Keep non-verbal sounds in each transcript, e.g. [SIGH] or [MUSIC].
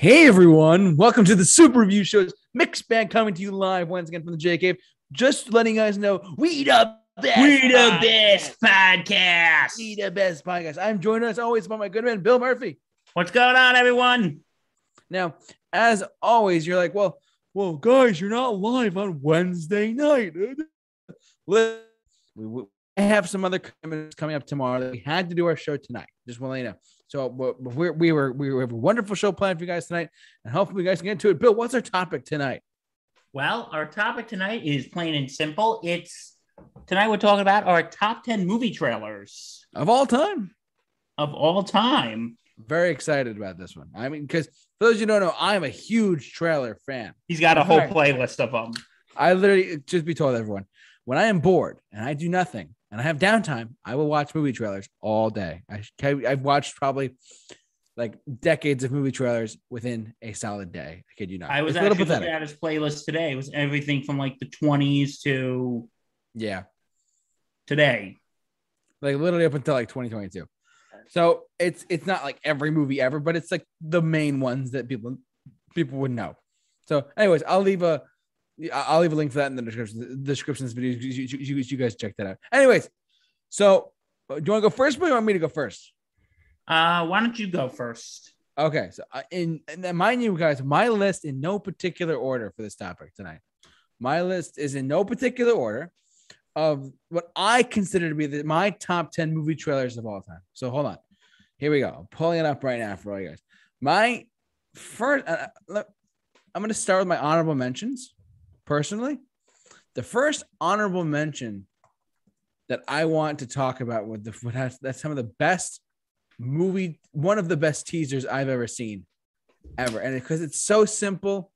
Hey everyone, welcome to the Super Review Show's mixed bag coming to you live once again from the J Cave. Just letting you guys know we the best. We the podcast. best podcast. We the best podcast. I'm joined as always by my good man Bill Murphy. What's going on, everyone? Now, as always, you're like, well, well, guys, you're not live on Wednesday night. [LAUGHS] We, we have some other commitments coming up tomorrow that we had to do our show tonight. Just want to let you know. So we're, we were we have a wonderful show planned for you guys tonight, and hopefully you guys can get into it. Bill, what's our topic tonight? Well, our topic tonight is plain and simple. It's tonight we're talking about our top 10 movie trailers Of all time. of all time. Very excited about this one. I mean, because for those of you who don't know, I'm a huge trailer fan. He's got a whole Right. playlist of them. I literally just be told everyone when I am bored and I do nothing and I have downtime, I will watch movie trailers all day. I, I've watched probably like decades of movie trailers within a solid day. I kid you not. I was It's actually looking at his playlist today. It was everything from like the 20s to Yeah, today. like literally up until like 2022. So it's it's not like every movie ever, but it's like the main ones that people people would know. So, anyways, I'll leave a I'll leave a link for that in the description. The description of this video. You, you- you- guys check that out. Anyways, so uh, do you want to go first, or do you want me to go first? Uh, why don't you go first? Okay, so uh, in and then mind you guys, my list in no particular order for this topic tonight. My list is in no particular order of what I consider to be the, my top 10 movie trailers of all time. So hold on. Here we go. I'm pulling it up right now for all you guys. My first, uh, look, I'm going to start with my honorable mentions personally. The first honorable mention that I want to talk about with the what has, that's some of the best movie, one of the best teasers I've ever seen, ever. And because it's so simple,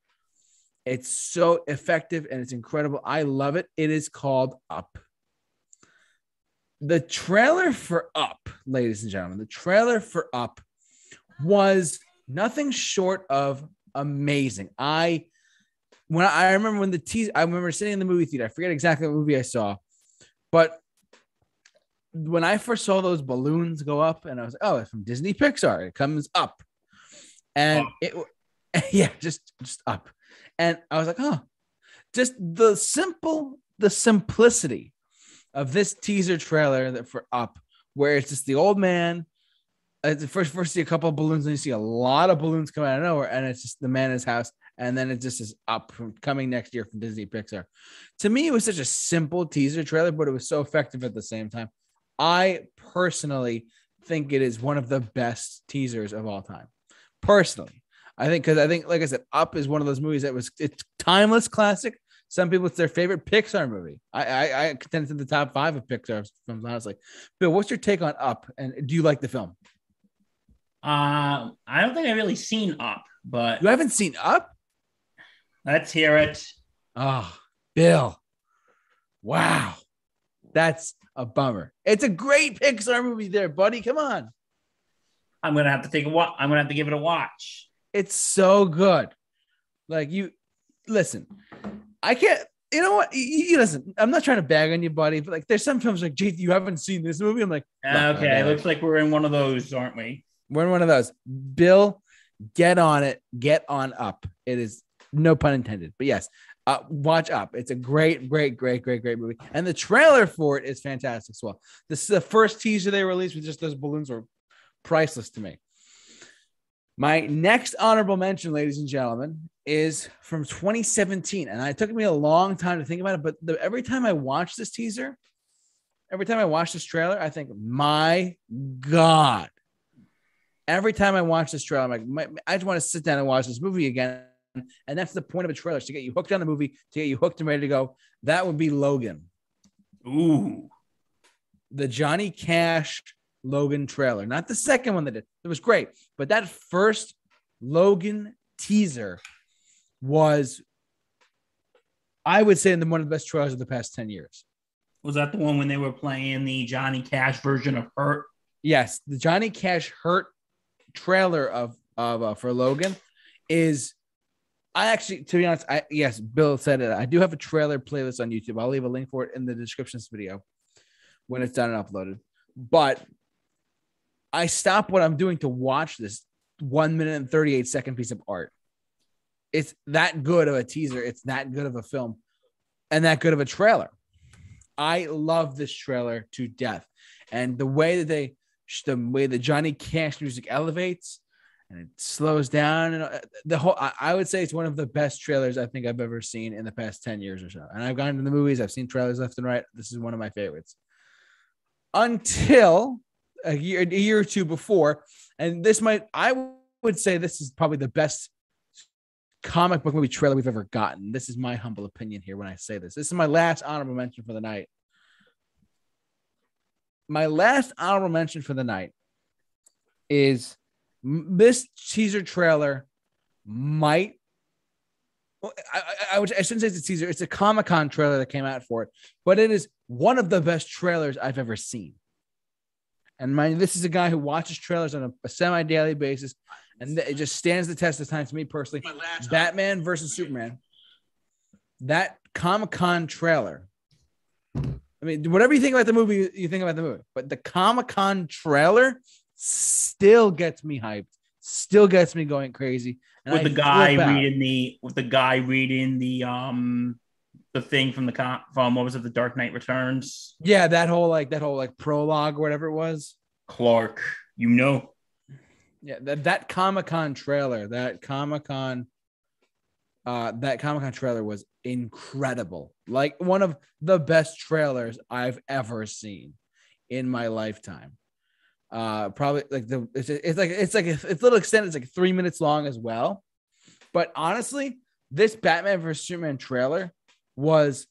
it's so effective, and it's incredible. I love it. It is called Up. The trailer for Up, ladies and gentlemen, the trailer for Up was nothing short of amazing. I when I remember when the teaser, I remember sitting in the movie theater. I forget exactly what movie I saw, but when I first saw those balloons go up, and I was like, "Oh, it's from Disney Pixar. It comes up," and Up. it, [LAUGHS] yeah, just just up, and I was like, "Oh, just the simple, the simplicity of this teaser trailer that for Up, where it's just the old man." Uh, first, first see a couple of balloons, and you see a lot of balloons come out of nowhere, and it's just the man in his house, and then it just is up from coming next year from Disney Pixar. To me, it was such a simple teaser trailer, but it was so effective at the same time. I personally think it is one of the best teasers of all time. Personally, I think because I think, like I said, Up is one of those movies that was it's timeless classic. Some people it's their favorite Pixar movie. I I, I contend to the top five of Pixar films, honestly. Bill, what's your take on Up, and do you like the film? Uh, I don't think I've really seen Up, but You haven't seen Up? Let's hear it. Oh, Bill. Wow. That's a bummer. It's a great Pixar movie there, buddy. Come on. I'm gonna have to take a watch. I'm gonna have to give it a watch. It's so good. Like you listen, I can't you know what? You, listen, I'm not trying to bag on you, buddy, but like there's some films like, gee, you haven't seen this movie. I'm like, Okay, okay. looks like we're in one of those, aren't we? we're in one of those. Bill, get on it, get on up. It is no pun intended, but yes, uh, watch up. It's a great, great, great, great, great movie, and the trailer for it is fantastic as well. This is the first teaser they released with just those balloons were priceless to me. My next honorable mention, ladies and gentlemen, is from 2017, and it took me a long time to think about it. But the, every time I watch this teaser, every time I watch this trailer, I think, my God. Every time I watch this trailer, I'm like, my, I just want to sit down and watch this movie again. And that's the point of a trailer is to get you hooked on the movie, to get you hooked and ready to go. That would be Logan, Ooh, the Johnny Cash Logan trailer, not the second one that did. It was great, but that first Logan teaser was, I would say, the one of the best trailers of the past 10 years. was that the one when they were playing the Johnny Cash version of Hurt? Yes, the Johnny Cash Hurt trailer of of uh, for Logan is I actually to be honest, I yes, Bill said it. I do have a trailer playlist on YouTube. I'll leave a link for it in the description of this video when it's done and uploaded. But I stop what I'm doing to watch this one minute and 38 second piece of art. It's that good of a teaser. It's that good of a film and that good of a trailer. I love this trailer to death. And the way that they, the way the Johnny Cash music elevates and it slows down, and uh, the whole, I, would say it's one of the best trailers I think I've ever seen in the past 10 years or so. And I've gone to the movies, I've seen trailers left and right. This is one of my favorites. Until a year, a year or two before, and this might, I would say this is probably the best comic book movie trailer we've ever gotten. This is my humble opinion here when I say this. This is my last honorable mention for the night. My last honorable mention for the night is this teaser trailer might I, I, I, I shouldn't say it's a teaser. It's a Comic Con trailer that came out for it, but it is one of the best trailers I've ever seen. And mind, this is a guy who watches trailers on a, a semi daily basis and it just stands the test of time to me personally. Batman versus Superman. That Comic Con trailer. I mean, whatever you think about the movie, you think about the movie, but the Comic Con trailer still gets me hyped, still gets me going crazy. With I the guy reading the with the guy reading the um the thing from the from what was it, the Dark Knight Returns? Yeah, that whole like that whole like prologue or whatever it was. Clark, you know yeah, that, that Comic Con trailer, that Comic Con, uh, that Comic Con trailer was incredible. Like one of the best trailers I've ever seen in my lifetime. Uh, probably like the it's, it's like it's like it's a little extended. It's like three minutes long as well. But honestly, this Batman vs Superman trailer was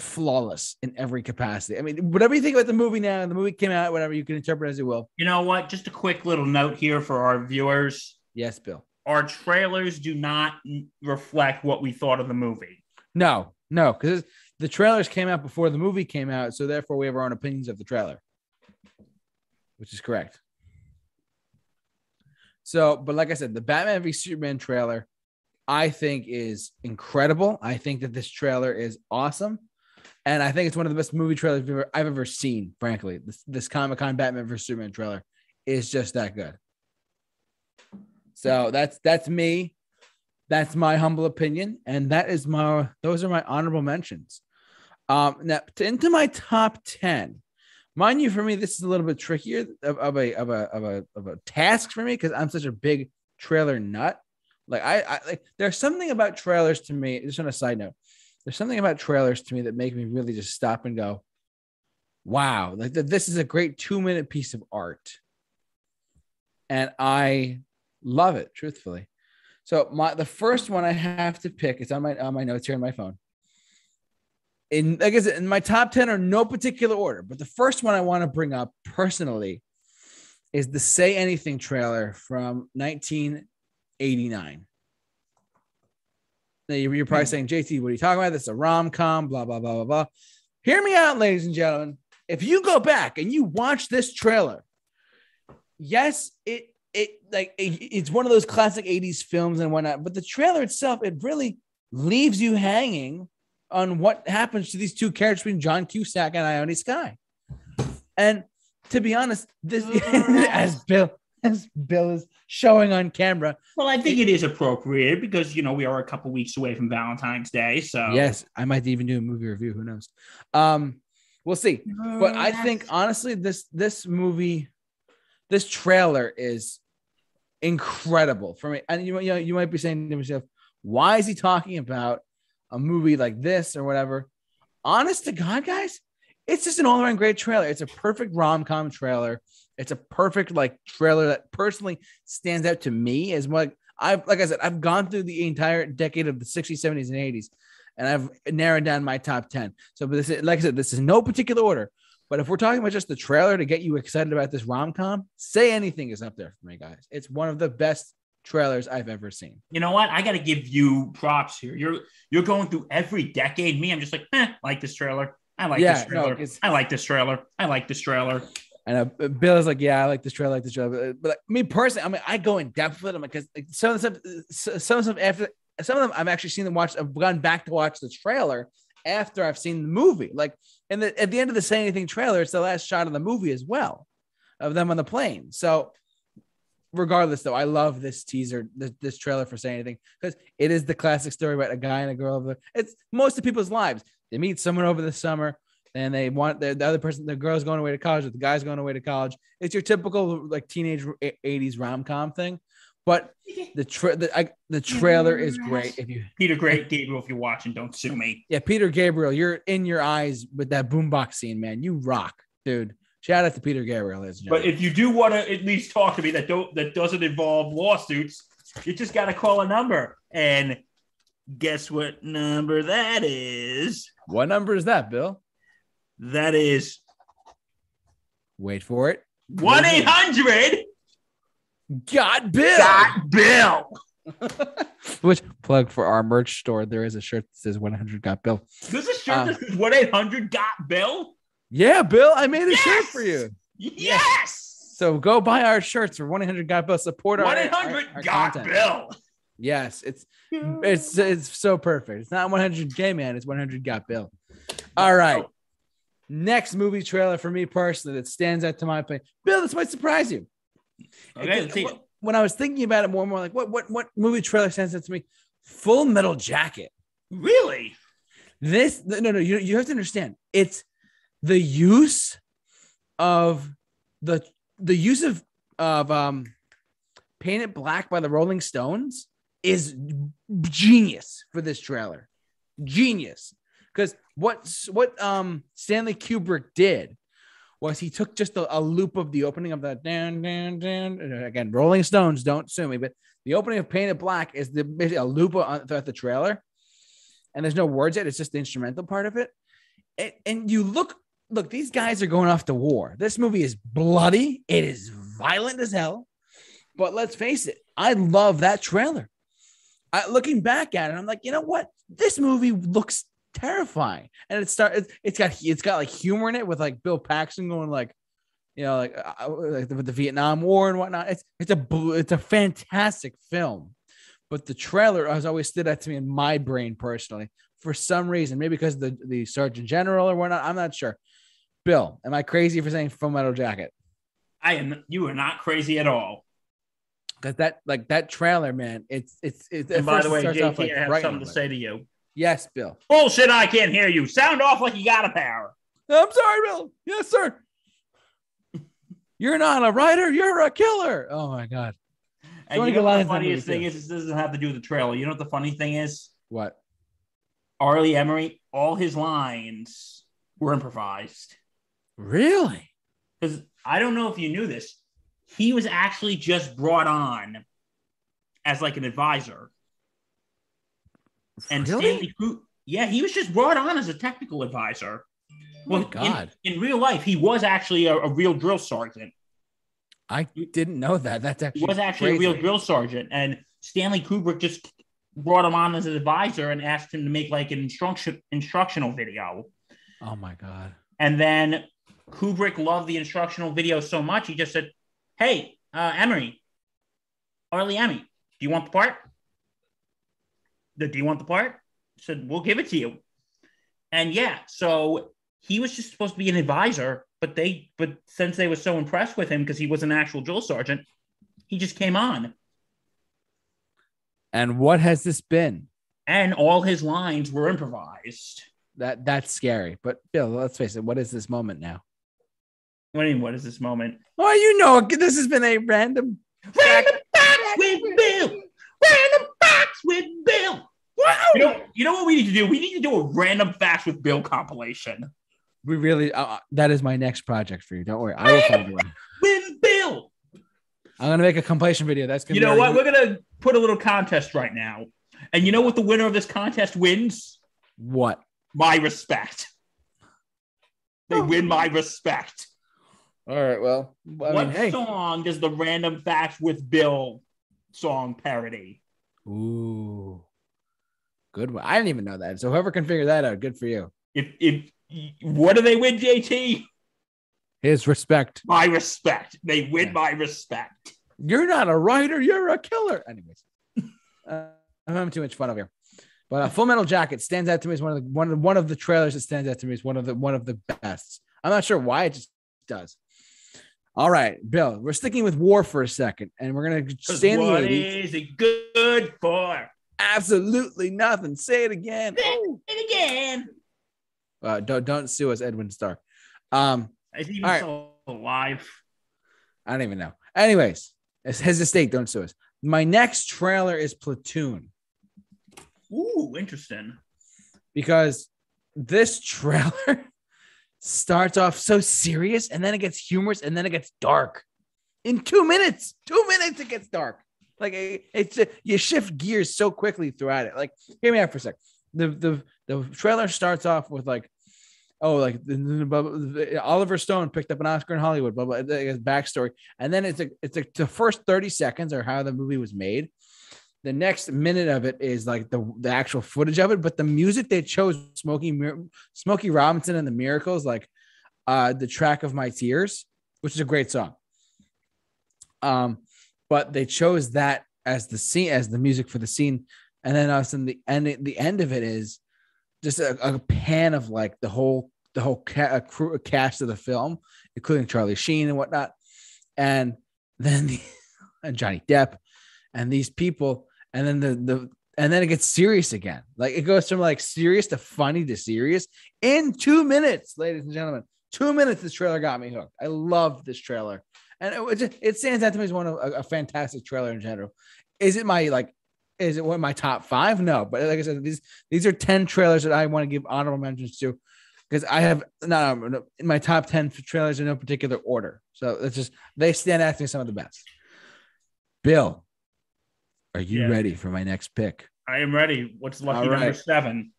flawless in every capacity. I mean, whatever you think about the movie now, the movie came out, whatever you can interpret as you will. You know what? Just a quick little note here for our viewers. Yes, Bill. Our trailers do not reflect what we thought of the movie. No, no, because the trailers came out before the movie came out, so therefore we have our own opinions of the trailer, which is correct. So, but like I said, the Batman v Superman trailer, I think is incredible. I think that this trailer is awesome and I think it's one of the best movie trailers I've ever, I've ever seen. Frankly, this, this Comic Con Batman vs Superman trailer is just that good. So that's that's me. That's my humble opinion, and that is my those are my honorable mentions. Um, now into my top ten. Mind you, for me, this is a little bit trickier of, of a of a of a of a task for me because I'm such a big trailer nut. Like I, I like there's something about trailers to me. Just on a side note, there's something about trailers to me that make me really just stop and go, wow, like this is a great two minute piece of art. And I love it, truthfully. So my the first one I have to pick, it's on my on my notes here on my phone. In like I said, in my top 10 are no particular order, but the first one I want to bring up personally is the Say Anything trailer from 1989. Now you're probably hmm. saying, JT, what are you talking about? This is a rom com, blah, blah, blah, blah, blah. Hear me out, ladies and gentlemen. If you go back and you watch this trailer, yes, it it like it, it's one of those classic 80s films and whatnot, but the trailer itself, it really leaves you hanging on what happens to these two characters between John Cusack and Ione Skye. And to be honest, this [LAUGHS] as Bill as Bill is showing on camera. Well, I think it is appropriate because you know we are a couple weeks away from Valentine's Day. So yes, I might even do a movie review. Who knows? Um, we'll see. But I think honestly, this this movie, this trailer is incredible for me. And you, you know, you might be saying to yourself, why is he talking about a movie like this or whatever? Honest to God, guys, it's just an all-around great trailer. It's a perfect rom-com trailer. It's a perfect like trailer that personally stands out to me as what I've like I said, I've gone through the entire decade of the 60s, 70s, and 80s, and I've narrowed down my top 10. So, but this is like I said, this is no particular order. But if we're talking about just the trailer to get you excited about this rom com, say anything is up there for me, guys. It's one of the best trailers I've ever seen. You know what? I got to give you props here. You're you're going through every decade. Me, I'm just like, eh, like this trailer. I like yeah, this trailer. No, I like this trailer. I like this trailer. And uh, Bill is like, yeah, I like this trailer, I like this trailer. But, but like, me personally, I mean, I go in depth with them because like, some of the stuff, some of the stuff after some of them I've actually seen them watch. I've gone back to watch the trailer after I've seen the movie. Like, and the, at the end of the Say Anything trailer, it's the last shot of the movie as well, of them on the plane. So regardless, though, I love this teaser, this, this trailer for saying anything because it is the classic story about a guy and a girl. Over it's most of people's lives. They meet someone over the summer and they want the, the other person, the girl's going away to college, the guy's going away to college. It's your typical like teenage 80s rom com thing. But the tra- the, I, the trailer is great. If you Peter Great Gabriel, if you're watching, don't sue me. Yeah, Peter Gabriel, you're in your eyes with that boombox scene, man. You rock, dude. Shout out to Peter Gabriel. But if you do want to at least talk to me that don't that doesn't involve lawsuits, you just got to call a number. And guess what number that is? What number is that, Bill? That is. Wait for it. One eight hundred. Got Bill. Got Bill. [LAUGHS] Which plug for our merch store? There is a shirt that says 100 Got Bill. There's a shirt uh, that says 1 800 Got Bill. Yeah, Bill, I made a yes! shirt for you. Yes. So go buy our shirts for 1 800 Got Bill. Support our 1 800 Got content. Bill. Yes, it's it's it's so perfect. It's not 100 Gay Man, it's 100 Got Bill. All right. Next movie trailer for me personally that stands out to my opinion. Bill, this might surprise you. Okay, when I was thinking about it more and more, like what what what movie trailer stands out to me? Full Metal Jacket. Really? This no no you you have to understand. It's the use of the the use of of um Paint It Black by the Rolling Stones is genius for this trailer. Genius. Because what what um Stanley Kubrick did was he took just a, a loop of the opening of that dan dan dan again Rolling Stones don't sue me, but the opening of Paint It Black is the a loop throughout the trailer, and there's no words yet. It's just the instrumental part of it, and, and you look look these guys are going off to war. This movie is bloody. It is violent as hell, but let's face it, I love that trailer. I, looking back at it, I'm like, you know what? This movie looks terrifying. And it start it's, it's got it's got like humor in it with like Bill Paxton going like, you know, like, uh, uh like with the Vietnam War and whatnot. It's it's a it's a fantastic film, but the trailer has always stood out to me in my brain personally for some reason. Maybe because the the Sergeant General or whatnot. I'm not sure. Bill, am I crazy for saying Full Metal Jacket? I am. You are not crazy at all. Because that like that trailer, man, it's it's. it's and by the way, JT, like I have something to say to you. Yes, Bill. Bullshit, I can't hear you. Sound off like you got a power. I'm sorry, Bill. Yes, sir. You're not a writer, you're a killer. Oh my god. And you know what the funniest thing is this doesn't have to do with the trailer. You know what the funny thing is? What? R. Lee Ermey, all his lines were improvised. Really? Because I don't know if you knew this. He was actually just brought on as like an advisor and really? Stanley yeah, he was just brought on as a technical advisor. Oh well, God. In, in, real life, he was actually a, a, real drill sergeant. I didn't know that. That's actually he was actually crazy. a real drill sergeant, and Stanley Kubrick just brought him on as an advisor and asked him to make like an instruction instructional video. Oh my God! And then Kubrick loved the instructional video so much, he just said, "Hey, uh, Ermey, R. Lee Ermey, do you want the part?" do you want the part? I said, we'll give it to you. And yeah, so he was just supposed to be an advisor, but they, but since they were so impressed with him because he was an actual drill sergeant, he just came on. And what has this been? And all his lines were improvised. That that's scary. But Bill, let's face it. What is this moment now? What do you mean? What is this moment? Oh, you know, this has been a random. Random facts with Bill. Random facts with Bill. Wow. You know, you know what we need to do? We need to do a random facts with Bill compilation. We really uh, uh that is my next project for you. Don't worry, I will find one with Bill. I'm gonna make a compilation video. That's gonna. You know what? We're gonna put a little contest right now, and you know what? The winner of this contest wins. What? My respect. They win my respect. All right. Well, I what mean, hey. song does the random facts with Bill song parody? Ooh. Good one. I didn't even know that. So whoever can figure that out, good for you. If if what do they win, JT? His respect. My respect. They win yeah. my respect. You're not a writer. You're a killer. Anyways, [LAUGHS] uh, I'm having too much fun over here. But uh, Full Metal Jacket stands out to me as one of the one of one of the trailers that stands out to me as one of the one of the best. I'm not sure why it just does. All right, Bill, we're sticking with war for a second, and we're gonna stay in the what 80s. is it good for? Absolutely nothing. Say it again. Oh. And again, Uh, don't don't sue us, Edwin Starr. Um, is he even All right. still alive? I don't even know. Anyways, it's his estate. Don't sue us. My next trailer is Platoon Ooh, interesting. because this [LAUGHS] trailer starts off so serious and then it gets humorous and then it gets dark in two minutes. Two minutes it gets dark. Like it- it's uh, you shift gears so quickly throughout it. Like hear me out for a sec. The the the trailer starts off with like. Oh, like blah, blah, Oliver Stone picked up an Oscar in Hollywood, blah blah. His backstory, and then it's a, it's a, the first thirty seconds are how the movie was made. The next minute of it is like the the actual footage of it, but the music they chose, Smokey Smokey Robinson and the Miracles, like uh the track of my tears, which is a great song. Um, but they chose that as the scene as the music for the scene, and then all of the end the end of it is just a, a pan of like the whole the whole ca- crew cast of the film, including Charlie Sheen and whatnot, and then the, [LAUGHS] and Johnny Depp, and these people, and then the the and then it gets serious again. Like it goes from like serious to funny to serious in two minutes, ladies and gentlemen. Two minutes. This trailer got me hooked. I love this trailer, and it just, it stands out to me as one of a, a fantastic trailer in general. Is it my like? Is it one of my top five? No, but like I said, these these are 10 trailers that I want to give honorable mentions to because I have not in my top 10 trailers in no particular order. So it's just they stand out to me some of the best. Bill, are you Yeah. ready for my next pick? I am ready. What's lucky All number seven?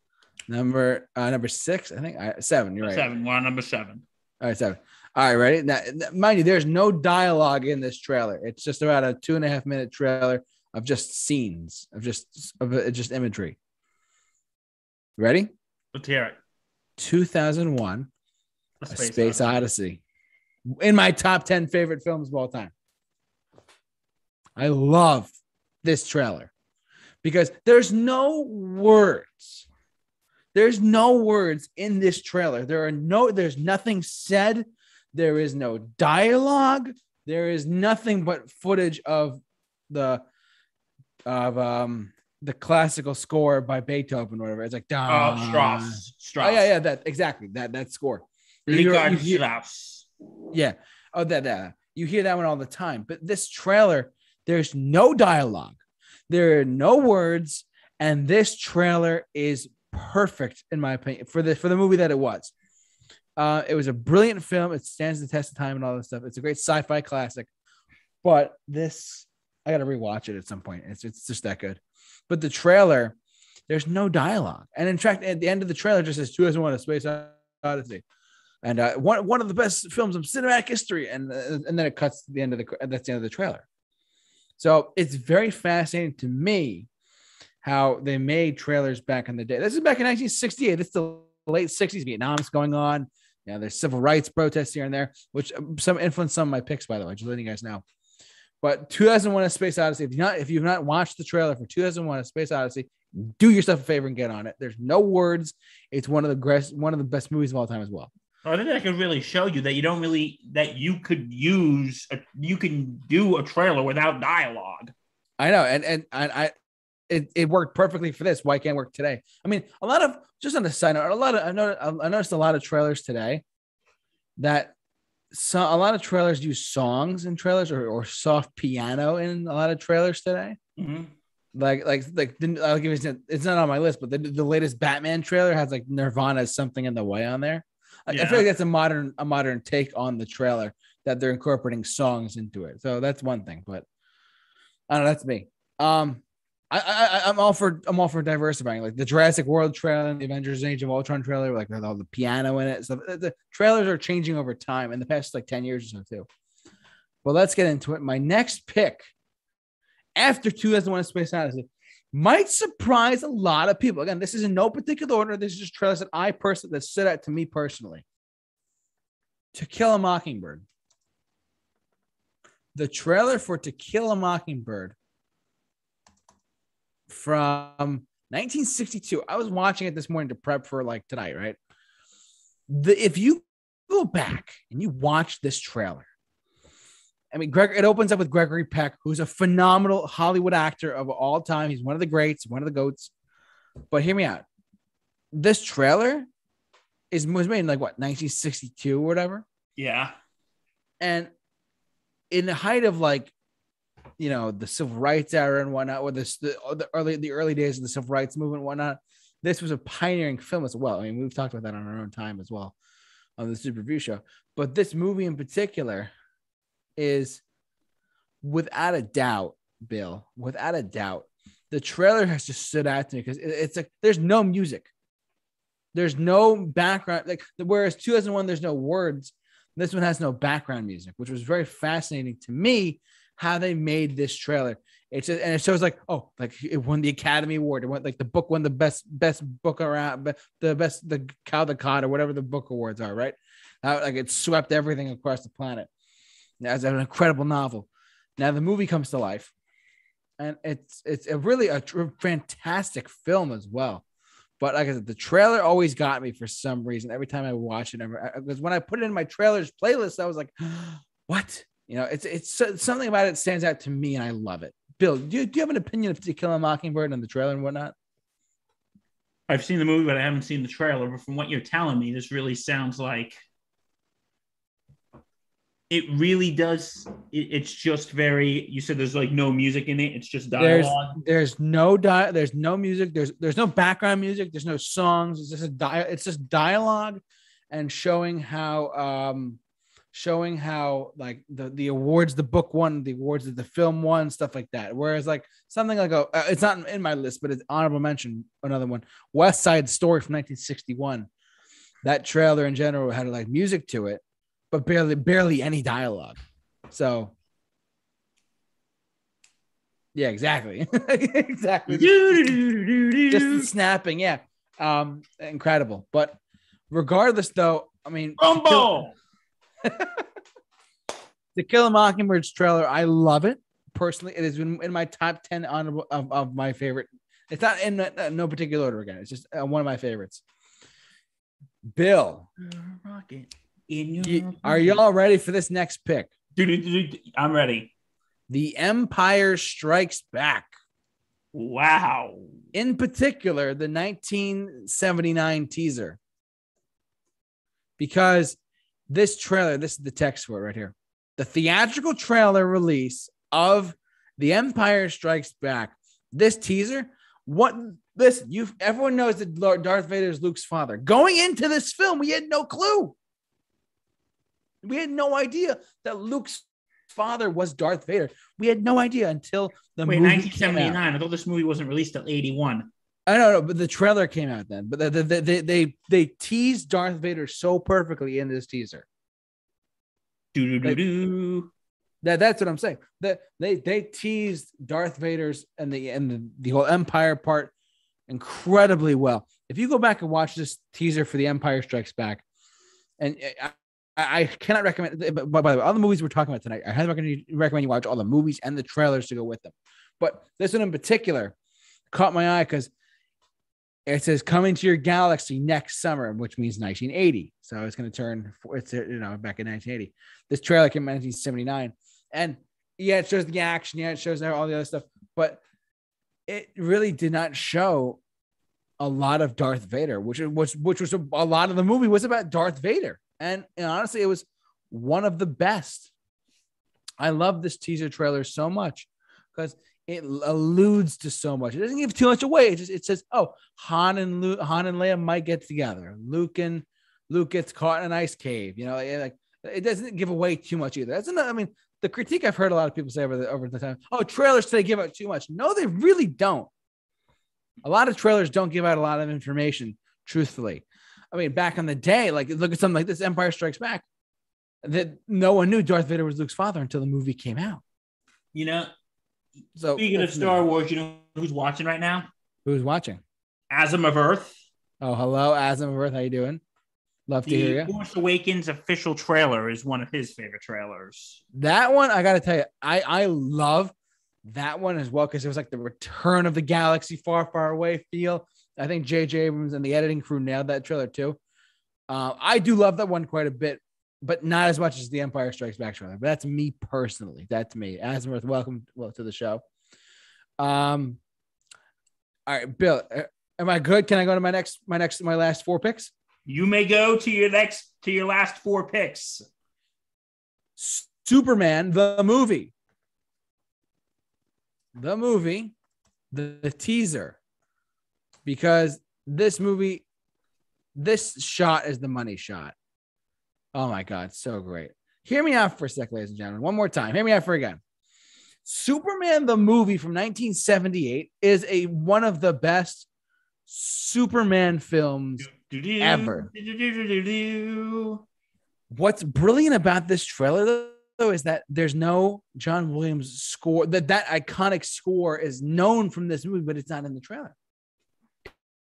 Number uh, number six, I think I, seven. You're right. Seven. We're on number seven. All right, seven. All right, ready? Now, mind you, there's no dialogue in this trailer. It's just about a two and a half minute trailer of just scenes of just of uh, just imagery. Ready? Let's hear it. 2001 The A Space, Odyssey. In my top 10 favorite films of all time. I love this trailer because there's no words. There's no words in this trailer. There are no, there's nothing said. There is no dialogue. There is nothing but footage of the of um the classical score by Beethoven or whatever. It's like Oh, "Dun." Strauss. Strauss. Oh yeah, yeah, that exactly that that score. Richard Strauss. yeah. Oh, that, that. You hear that one all the time. But this trailer, there's no dialogue, there are no words, and this trailer is perfect in my opinion for the for the movie that it was. Uh, it was a brilliant film. It stands the test of time and all this stuff. It's a great sci-fi classic. But this, I got to rewatch it at some point. It's it's just that good. But the trailer, there's no dialogue, and in fact, at the end of the trailer, just says 2001: A Space Odyssey and uh, one one of the best films of cinematic history, and uh, and then it cuts to the end of the that's the end of the trailer. So it's very fascinating to me how they made trailers back in the day. This is back in 1968. It's the late 60s. Vietnam's going on. Yeah, there's civil rights protests here and there, which um, some influence some of my picks, by the way. Just letting you guys know. But 2001: A Space Odyssey. If you not if you've not watched the trailer for 2001: A Space Odyssey, do yourself a favor and get on it. There's no words. It's one of the one of the best movies of all time as well. I think that could really show you that you don't really that you could use a, you can do a trailer without dialogue. I know, and and, and I it, it worked perfectly for this. Why can't work today? I mean, a lot of just on the side note, a lot of I noticed, I noticed a lot of trailers today that so a lot of trailers use songs in trailers or, or soft piano in a lot of trailers today. Mhm. Like like like the, I'll give you it's not on my list, but the, the latest Batman trailer has like Nirvana's something in the way on there. Like, I feel like that's a modern a modern take on the trailer that they're incorporating songs into it. So that's one thing, but I don't know. That's me. Um, I, I I'm all for I'm all for diversifying. Like the Jurassic World trailer, and the Avengers: Age of Ultron trailer, like with all the piano in it. So the, the trailers are changing over time in the past like ten years or so too. But let's get into it. My next pick after 2001: A Space Odyssey might surprise a lot of people. Again, this is in no particular order. This is just trailers that I personally that stood out to me personally. To Kill a Mockingbird. The trailer for To Kill a Mockingbird from 1962. I was watching it this morning to prep for like tonight, right? The if you go back and you watch this trailer, I mean, Greg. It opens up with Gregory Peck, who's a phenomenal Hollywood actor of all time. He's one of the greats, one of the goats. But hear me out. This trailer is was made in like what 1962 or whatever, Yeah. and in the height of like, you know, the civil rights era and whatnot, or this the, the early the early days of the civil rights movement and whatnot. This was a pioneering film as well. I mean, we've talked about that on our own time as well on the Super Review show. But this movie in particular is without a doubt, Bill, without a doubt, the trailer has just stood out to me because it's like there's no music, there's no background. Like whereas 2001, there's no words. This one has no background music, which was very fascinating to me. How they made this trailer. It's just, and it shows like oh like it won the Academy Award. It went like the book won the best best book around the best the Cow the Cod or whatever the book awards are right. Uh, like it swept everything across the planet. As an incredible novel. Now the movie comes to life, and it's it's a really a tr- fantastic film as well. But like I said, the trailer always got me for some reason. Every time I watch it, because when I put it in my trailers playlist, I was like, [GASPS] "What?" You know, it's it's something about it stands out to me, and I love it. Bill, do you, do you have an opinion of To Kill a Mockingbird and the trailer and whatnot? I've seen the movie, but I haven't seen the trailer. But from what you're telling me, this really sounds like it really does. It, it's just very. You said there's like no music in it. It's just There's dialogue. there's no di- there's no music. There's there's no background music. There's no songs. It's just a di- It's just dialogue, and showing how um showing how like the the awards the book won, the awards that the film won, stuff like that. Whereas like something like a uh, it's not in my list, but it's honorable mention. Another one, West Side Story from 1961. That trailer in general had like music to it, but barely barely any dialogue. So. Yeah, exactly. [LAUGHS] exactly. just snapping, yeah. Um, incredible. But regardless, though, I mean, To Kill- Rumble. [LAUGHS] To Kill a Mockingbird's trailer, I love it personally. It has been in my top ten honorable of, of my favorite. It's not in uh, no particular order again. It's just uh, one of my favorites. Bill, Rocket in your you- are y'all ready for this next pick? Dude, dude, dude, I'm ready. The Empire Strikes Back. Wow. in particular the 1979 teaser because this trailer this is the text for it right here the theatrical trailer release of the empire strikes back this teaser what listen you everyone knows that darth vader is luke's father going into this film we had no clue we had no idea that luke's father was darth vader we had no idea until the Wait, movie came out. 1979. I thought this movie wasn't released till 81. I don't know, but the trailer came out then. But they they they they, they teased Darth Vader so perfectly in this teaser. Do do do do. That that's what I'm saying. That they they teased Darth Vader's and the and the, the whole Empire part incredibly well. If you go back and watch this teaser for the Empire Strikes Back, and eh, I, cannot recommend. But by the way, all the movies we're talking about tonight, I highly recommend you, recommend you watch all the movies and the trailers to go with them. But this one in particular caught my eye because it says coming to your galaxy next summer, which means 1980. So it's going to turn. It's uh, you know back in 1980. This trailer came in 1979, and yeah, it shows the action. Yeah, it shows all the other stuff, but it really did not show a lot of Darth Vader, which was which was a, a lot of the movie was about Darth Vader, and, and honestly, it was one of the best. I love this teaser trailer so much because it alludes to so much. It doesn't give too much away. It just it says, "Oh, Han and Luke, Han and Leia might get together. Luke and Luke gets caught in an ice cave." You know, like it doesn't give away too much either. That's another. I mean, the critique I've heard a lot of people say over the over the time. Oh, trailers today give out too much. No, they really don't. A lot of trailers don't give out a lot of information. Truthfully, I mean, back in the day, like look at something like this, Empire Strikes Back. That no one knew Darth Vader was Luke's father until the movie came out. You know, So speaking of Star me. Wars, you know who's watching right now? who's watching? Asm of Earth. Oh, hello, Asm of Earth. How you doing? Love to hear The you. Force Awakens official trailer is one of his favorite trailers. That one, I gotta tell you, I I love that one as well because it was like the return of the galaxy far, far away feel. I think J.J. Abrams and the editing crew nailed that trailer too. Uh, I do love that one quite a bit. but not as much as the Empire Strikes Back trailer. But that's me personally. That's me. Asmith, welcome well to the show. Um, all right, Bill, uh, am I good? Can I go to my next, my next, my last four picks? You may go to your next to your last four picks. Superman the movie. The movie, the, the teaser, because this movie, this shot is the money shot. Oh my God, so great. Hear me out for a sec, ladies and gentlemen. One more time. Hear me out for again. Superman the movie from 1978 is a one of the best Superman films ever. What's brilliant about this trailer though is that there's no John Williams score. That that iconic score is known from this movie, but it's not in the trailer.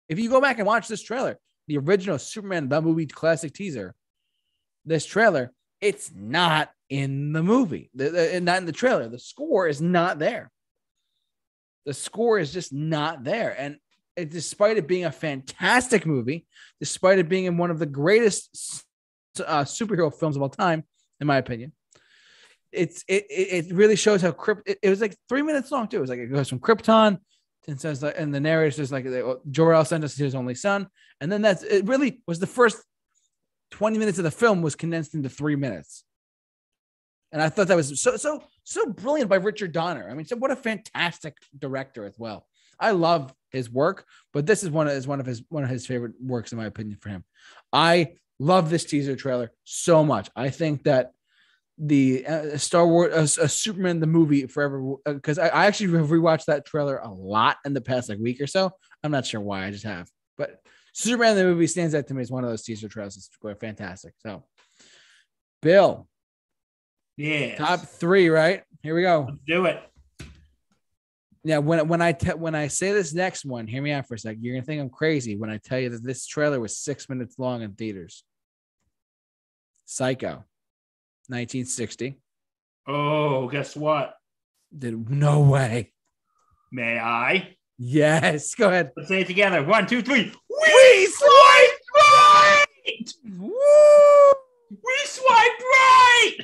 If you go back and watch this trailer, the original Superman the movie classic teaser, this trailer, it's not in the movie, the, the, not in the trailer. The score is not there. The score is just not there, and it, despite it being a fantastic movie, despite it being in one of the greatest uh, superhero films of all time, in my opinion, it's it it really shows how Krypt. It, it was like three minutes long too. It was like it goes from Krypton and says like, and the narrator says like Jor El sent us his only son, and then that's it. Really was the first twenty minutes of the film was condensed into three minutes, and I thought that was so so so brilliant by Richard Donner. I mean, so what a fantastic director as well. I love his work, but this is one of is one of his one of his favorite works in my opinion for him. I love this teaser trailer so much. I think that the uh, Star Wars, uh, uh, Superman the movie forever, because uh, I, I, actually have rewatched that trailer a lot in the past like week or so. I'm not sure why, I just have, but Superman the movie stands out to me as one of those teaser trailers. It's fantastic. So, Bill, yeah, top three, right? Here we go. Let's do it. Yeah, when when I te- when I say this next one, hear me out for a second. You're gonna think I'm crazy when I tell you that this trailer was six minutes long in theaters. Psycho. 1960. Oh, guess what? Did no way. May I? Yes. Go ahead. Let's say it together. One, two, three. We, we swiped right. Woo! We swiped right.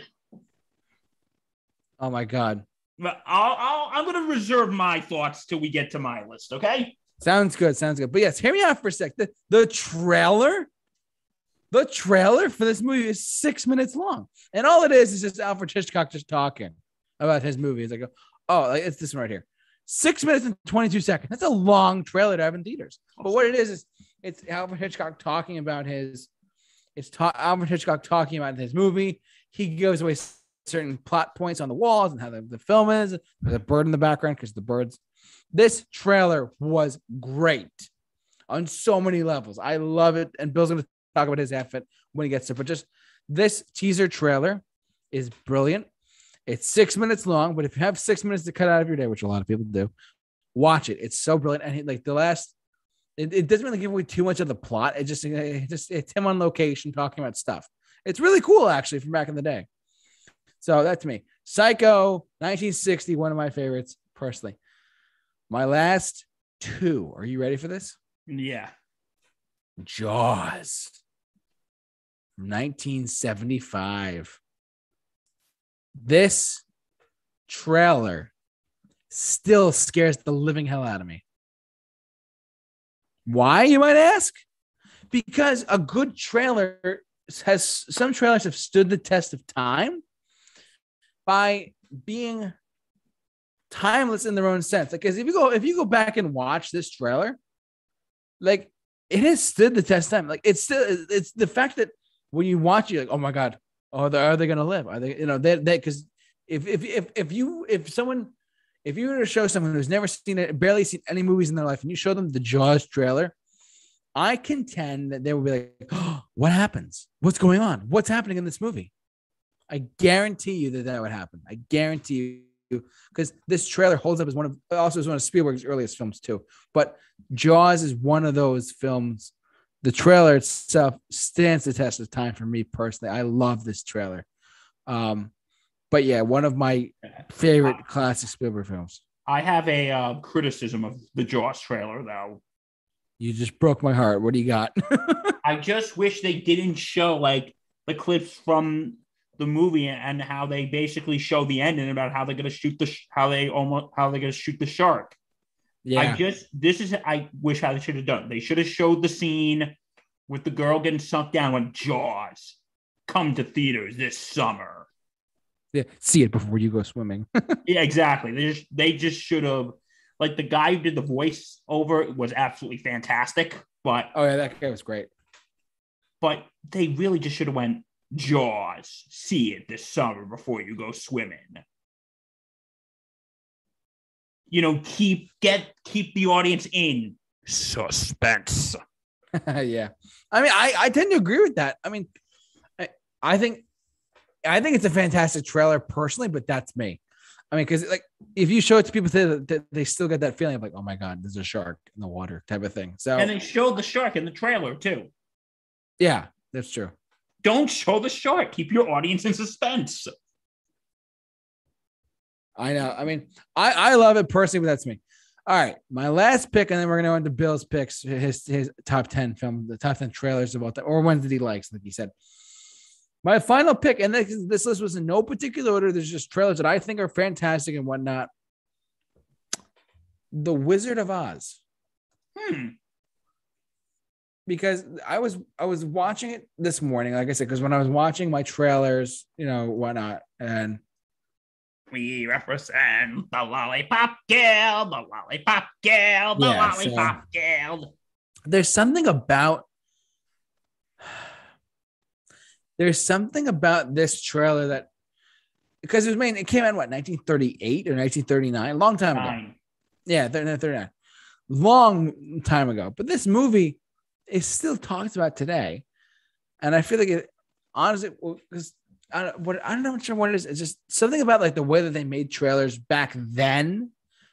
Oh my god. I'll, I'll, I'm going to reserve my thoughts till we get to my list. Okay. Sounds good. Sounds good. But yes, hear me out for a sec. The, the trailer the trailer for this movie is six minutes long, and all it is is just Alfred Hitchcock just talking about his movie. It's like, oh, it's this one right here, six minutes and twenty-two seconds. That's a long trailer to have in theaters. But what it is is it's Alfred Hitchcock talking about his, it's ta- Alfred Hitchcock talking about his movie. He gives away certain plot points on the walls and how the, the film is. There's a bird in the background because the birds. This trailer was great on so many levels. I love it. And Bill's going to talk about his outfit when he gets there. But just this teaser trailer is brilliant. It's six minutes long, but if you have six minutes to cut out of your day, which a lot of people do, watch it. It's so brilliant. And he, like the last, it, it, doesn't really give away too much of the plot. It just, it just it's him on location talking about stuff. It's really cool actually from back in the day. So that's me. Psycho, 1960, one of my favorites personally. My last two. Are you ready for this? Yeah. Jaws. 1975. This trailer still scares the living hell out of me. Why, you might ask? Because a good trailer has some trailers have stood the test of time by being timeless in their own sense. Like, if you go if you go back and watch this trailer, like it has stood the test of time. Like, it's still it's the fact that when you watch it, like, oh my god, are they are they gonna live? Are they you know they they because if if if if you if someone if you were to show someone who's never seen it, barely seen any movies in their life, and you show them the Jaws trailer, I contend that they will be like, oh, "What happens? What's going on? What's happening in this movie?" I guarantee you that that would happen. I guarantee you because this trailer holds up as one of also as one of Spielberg's earliest films too. But Jaws is one of those films the trailer itself stands the test of time for me personally. I love this trailer. Um, but yeah, one of my favorite classic Spielberg films. I have a uh, criticism of the Jaws trailer, though. You just broke my heart. What do you got? [LAUGHS] I just wish they didn't show like the clips from the movie and how they basically show the ending about how they're gonna shoot the sh- how they almost how they're gonna shoot the shark. Yeah. I just this is I wish how they should have done. They should have showed the scene with the girl getting sunk down when Jaws come to theaters this summer. yeah. See it before you go swimming. [LAUGHS] Yeah, exactly. They just they just should have like the guy who did the voice over was absolutely fantastic, but oh yeah, that guy was great. but they really just should have went Jaws. See it this summer before you go swimming. You know, keep get keep the audience in suspense. [LAUGHS] yeah. I mean, I, I tend to agree with that. I mean, I, I think I think it's a fantastic trailer personally, but that's me. I mean, because like if you show it to people, they, they, they still get that feeling of like, oh my god, there's a shark in the water type of thing. So And they showed the shark in the trailer too. yeah, that's true. Don't show the shark. Keep your audience in suspense. I know. I mean, I, I love it personally, but that's me. All right, my last pick, and then we're gonna go into Bill's picks, his his top ten film, the top ten trailers about that, or ones that he likes, like he said. My final pick, and this, this list was in no particular order. There's just trailers that I think are fantastic and whatnot. The Wizard of Oz, Hmm. because I was I was watching it this morning, like I said, because when I was watching my trailers, you know, whatnot, and We represent the Lollipop Guild, the Lollipop Guild, the Yeah, so- Lollipop Guild. there's something about there's something about this trailer that because it was made it came out in what 1938 or 1939 long time ago. Yeah 39 long time ago. But this movie is still talked about today. And i feel like it honestly because I don't, what, I'm not sure what it is. It's just something about like the way that they made trailers back then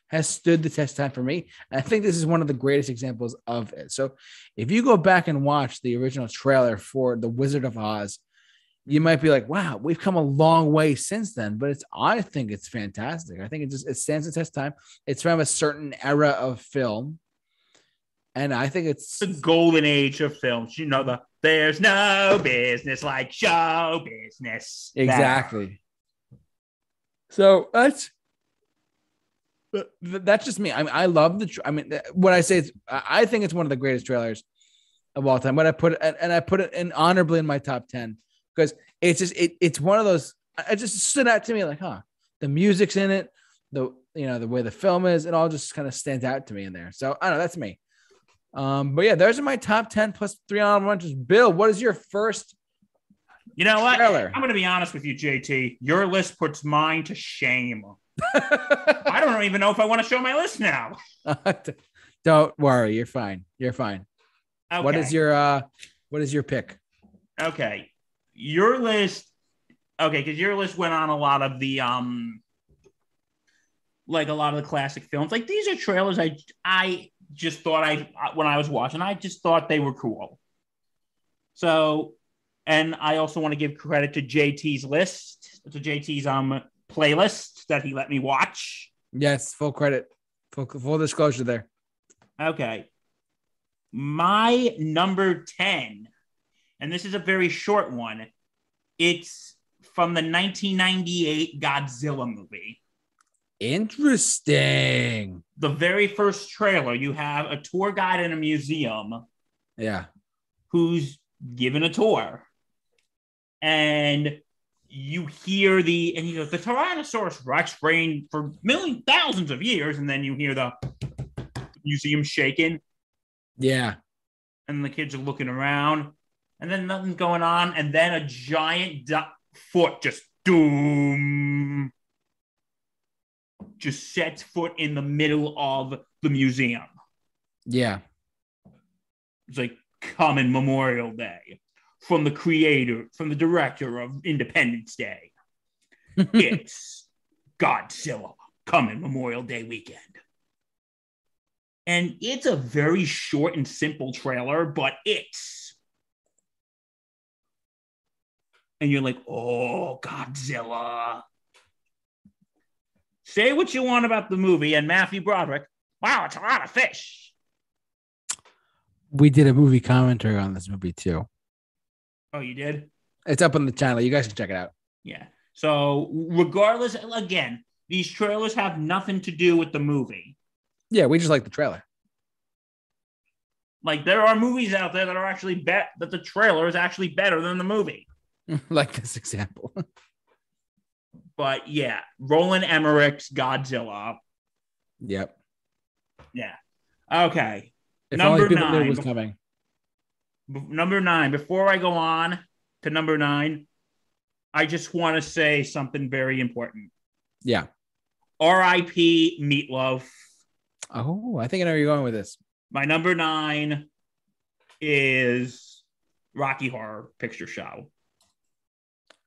has stood the test time for me. And I think this is one of the greatest examples of it. So if you go back and watch the original trailer for The Wizard of Oz, you might be like, wow, we've come a long way since then. But it's I think it's fantastic. I think it just it stands the test time. It's from a certain era of film. And I think it's the golden age of films. You know the there's no business like show business. That- Exactly. So that's that's just me. I mean, I love the. Tra- I mean, what I say is, I think it's one of the greatest trailers of all time. But I put it, and I put it in honorably in my top ten because it's just it. It's one of those. I- It just stood out to me like, huh? The music's in it, the you know the way the film is, it all just kind of stands out to me in there. So I don't know. That's me. Um, but yeah, those are my top ten plus three honorable mentions. Bill, what is your first You know what? trailer? I'm going to be honest with you, JT. Your list puts mine to shame. [LAUGHS] I don't even know if I want to show my list now. [LAUGHS] Don't worry, you're fine. You're fine. Okay. What is your uh what is your pick? okay? Your list. Okay, because your list went on a lot of the um, like a lot of the classic films. Like these are trailers. I I just thought I when I was watching, I just thought they were cool. So, and I also want to give credit to JT's list, to JT's um playlist that he let me watch. Yes, full credit. Full full disclosure there. Okay. My number 10, and this is a very short one. It's from the 1998 Godzilla movie. Interesting. The very first trailer, you have a tour guide in a museum Yeah. who's given a tour. And you hear the, and you go, the Tyrannosaurus Rex reigned for million, thousands of years. And then you hear the museum shaking. Yeah. and the kids are looking around, and then nothing's going on, and then a giant du- foot just doom just sets foot in the middle of the museum. Yeah. It's like coming Memorial Day from the creator, from the director of Independence Day. [LAUGHS] it's Godzilla coming Memorial Day weekend. And it's a very short and simple trailer, but it's. And you're like, oh, Godzilla. Say what you want about the movie and Matthew Broderick. Wow, it's a lot of fish. we did a movie commentary on this movie too. Oh, you did? It's up on the channel. You guys can check it out. Yeah. So regardless, again, these trailers have nothing to do with the movie. Yeah, we just like the trailer. Like there are movies out there that are actually bet that the trailer is actually better than the movie. [LAUGHS] like this example. [LAUGHS] But yeah, Roland Emmerich's Godzilla. Yep. Yeah. Okay. If Number only people knew nine. was coming. Number nine. Before I go on to number nine, I just want to say something very important. Yeah. R.I.P. Meat Loaf. Oh, I think I know where you're going with this. My number nine is Rocky Horror Picture Show.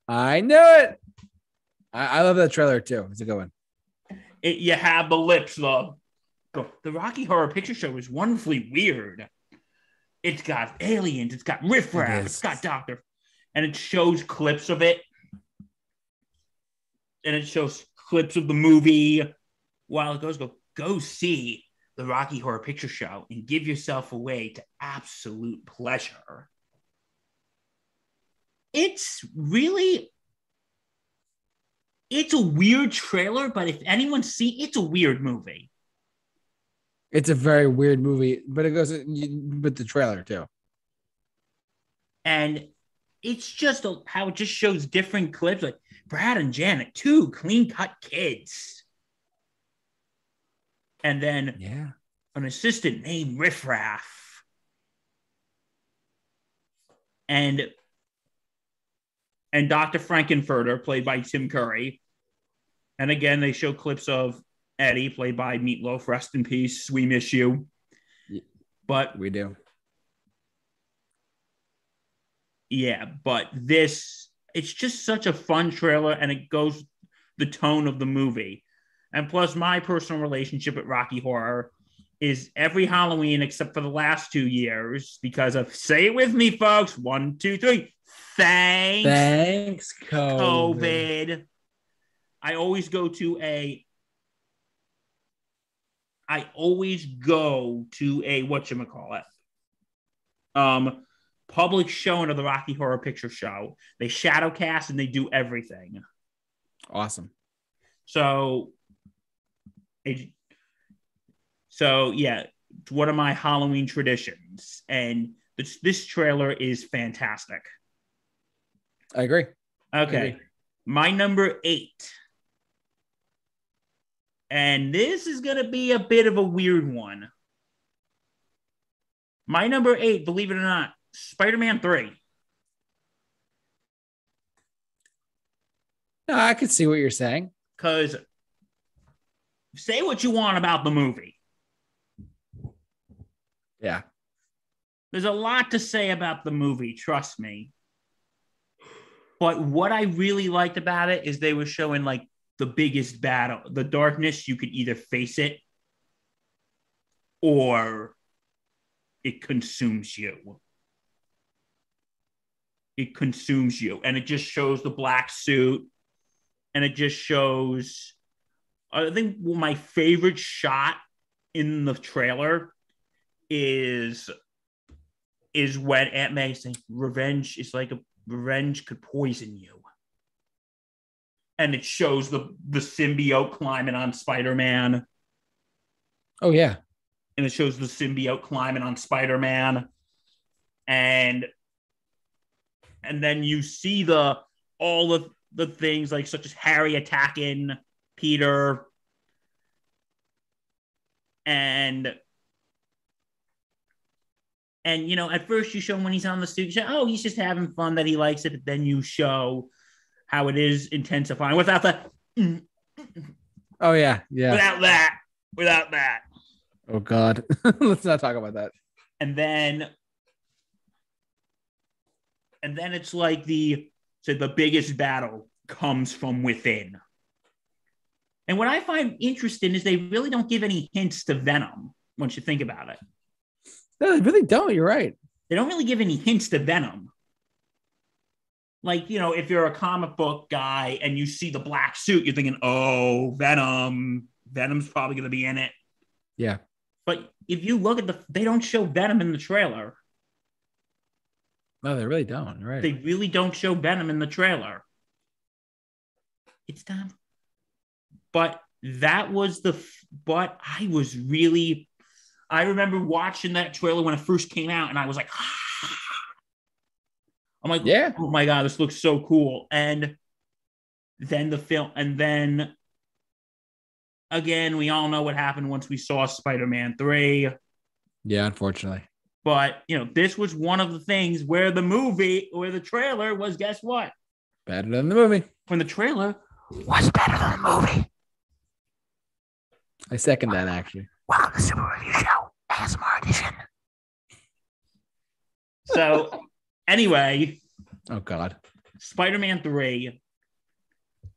I knew it. I, I love that trailer too. It's a good one. It, you have the lips, the, the Rocky Horror Picture Show is wonderfully weird. It's got aliens, it's got riffraff, It it is. has got Doctor, and it shows clips of it, and it shows clips of the movie. While it goes, go go see the Rocky Horror Picture Show and give yourself away to absolute pleasure. It's really it's a weird trailer, but if anyone see, it's a weird movie. It's a very weird movie, but it goes with the trailer too. And it's just a, how it just shows different clips, like Brad and Janet, two clean cut kids. And then Yeah. an assistant named Riff Raff. And and Dr. Frank-N-Furter, played by Tim Curry. And again, they show clips of Eddie, played by Meat Loaf. Rest in peace. We miss you. But We do. yeah, but this it's just such a fun trailer and it goes the tone of the movie. And plus my personal relationship with Rocky Horror is every Halloween except for the last two years because of say it with me, folks. One, two, three. Thanks, Thanks, COVID. COVID. I always go to a I always go to a whatchamacallit. Um public showing of the Rocky Horror Picture Show. They shadow cast and they do everything. Awesome. So it, so yeah, it's one of my Halloween traditions. And this this trailer is fantastic. I agree. Okay. agree. My number eight. And this is going to be a bit of a weird one. My number eight, believe it or not, Spider Man 3. No, I could see what you're saying. Because say what you want about the movie. Yeah. There's a lot to say about the movie, trust me. But what I really liked about it is they were showing like the biggest battle, the darkness. You could either face it or it consumes you. It consumes you. And it just shows the black suit and it just shows. I think my favorite shot in the trailer is is when Aunt May saying revenge is like a revenge could poison you. And it shows the the symbiote climbing on Spider-Man. Oh yeah. And it shows the symbiote climbing on Spider-Man. And and then you see the all of the things like such as Harry attacking Peter and and you know, at first you show him when he's on the suit, you show, oh, he's just having fun that he likes it. But then you show how it is intensifying without that, Oh yeah. Yeah. without that, without that. Oh god. [LAUGHS] Let's not talk about that. And then, and then it's like the so the biggest battle comes from within. And what I find interesting is they really don't give any hints to Venom once you think about it. No, they really don't. You're right. they don't really give any hints to Venom. Like, you know, if you're a comic book guy and you see the black suit, you're thinking, oh, Venom. Venom's probably going to be in it. Yeah. But if you look at the, they don't show Venom in the trailer. No, they really don't. Right. They really don't show Venom in the trailer. It's time. But that was the. But I was really. I remember watching that trailer when it first came out, and I was like, ah, I'm like, yeah. oh my god, this looks so cool. And then the film, and then again, we all know what happened once we saw Spider-Man three. Yeah, unfortunately. But you know, this was one of the things where the movie, where the trailer was. Guess what? Better than the movie. When the trailer was better than the movie. I second that actually. Welcome to Super Review Show, ASMR edition. So, anyway, Oh God. Spider-Man three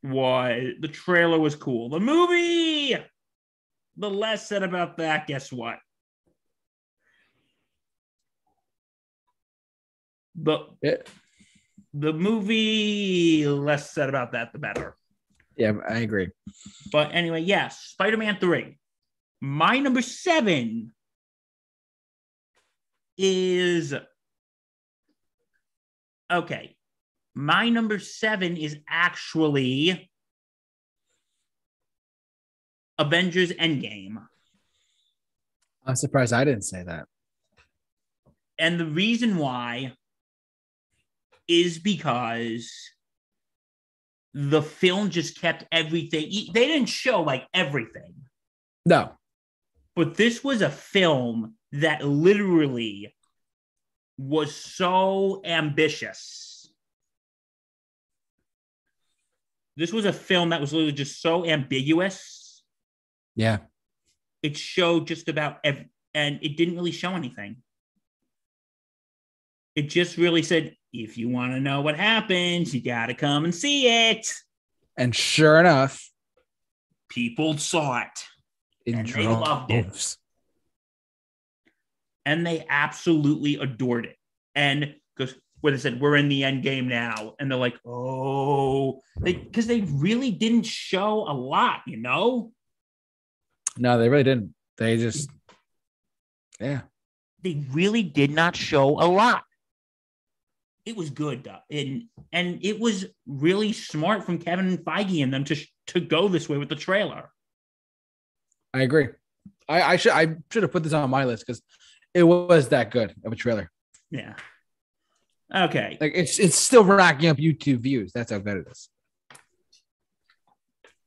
was the trailer was cool. The movie, the less said about that, guess what? The Yeah. the movie, less said about that, the better. Yeah, I agree. But anyway, yes, Spider-Man 3. My number seven is okay. My number seven is actually Avengers Endgame. I'm surprised I didn't say that. And the reason why is because the film just kept everything. They didn't show like everything. No. but this was a film that literally was so ambitious. This was a film that was literally just so ambiguous. Yeah. It showed just about every, and it didn't really show anything. It just really said, if you want to know what happens, you got to come and see it. And sure enough, People saw it. in And they loved it. And they absolutely adored it. And because what they said, we're in the end game now, and they're like, oh, they because they really didn't show a lot, you know. No, they really didn't. They just, yeah. They really did not show a lot. It was good, though. and and it was really smart from Kevin Feige and them to to go this way with the trailer. I agree. I, I should I should have put this on my list because it was that good of a trailer. Yeah. Okay. Like it's it's still racking up YouTube views. That's how good it is.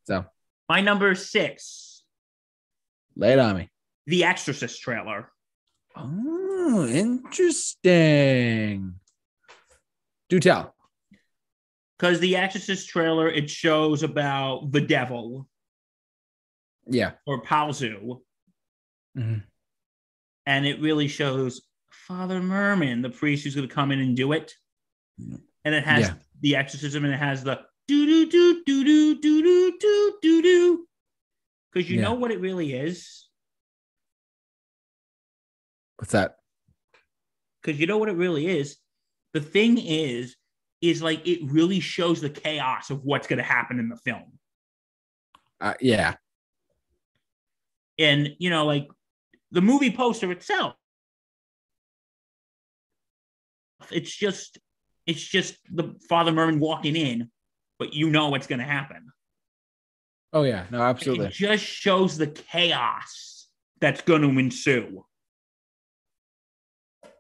So My number six, lay it on me. the Exorcist trailer. Oh, interesting. Do tell. Because the Exorcist trailer, it shows about the devil Yeah. or Pazuzu, Mhm. And it really shows Father Merrin, the priest who's going to come in and do it. And it has Yeah. the exorcism, and it has the do do do do do do do do do do. Because you Yeah. know what it really is. What's that? Because you know what it really is. The thing is, is like it really shows the chaos of what's going to happen in the film. Uh, yeah. and you know like the movie poster itself it's just it's just the father merrin walking in but you know what's going to happen Oh yeah. No, absolutely. it just shows the chaos that's going to ensue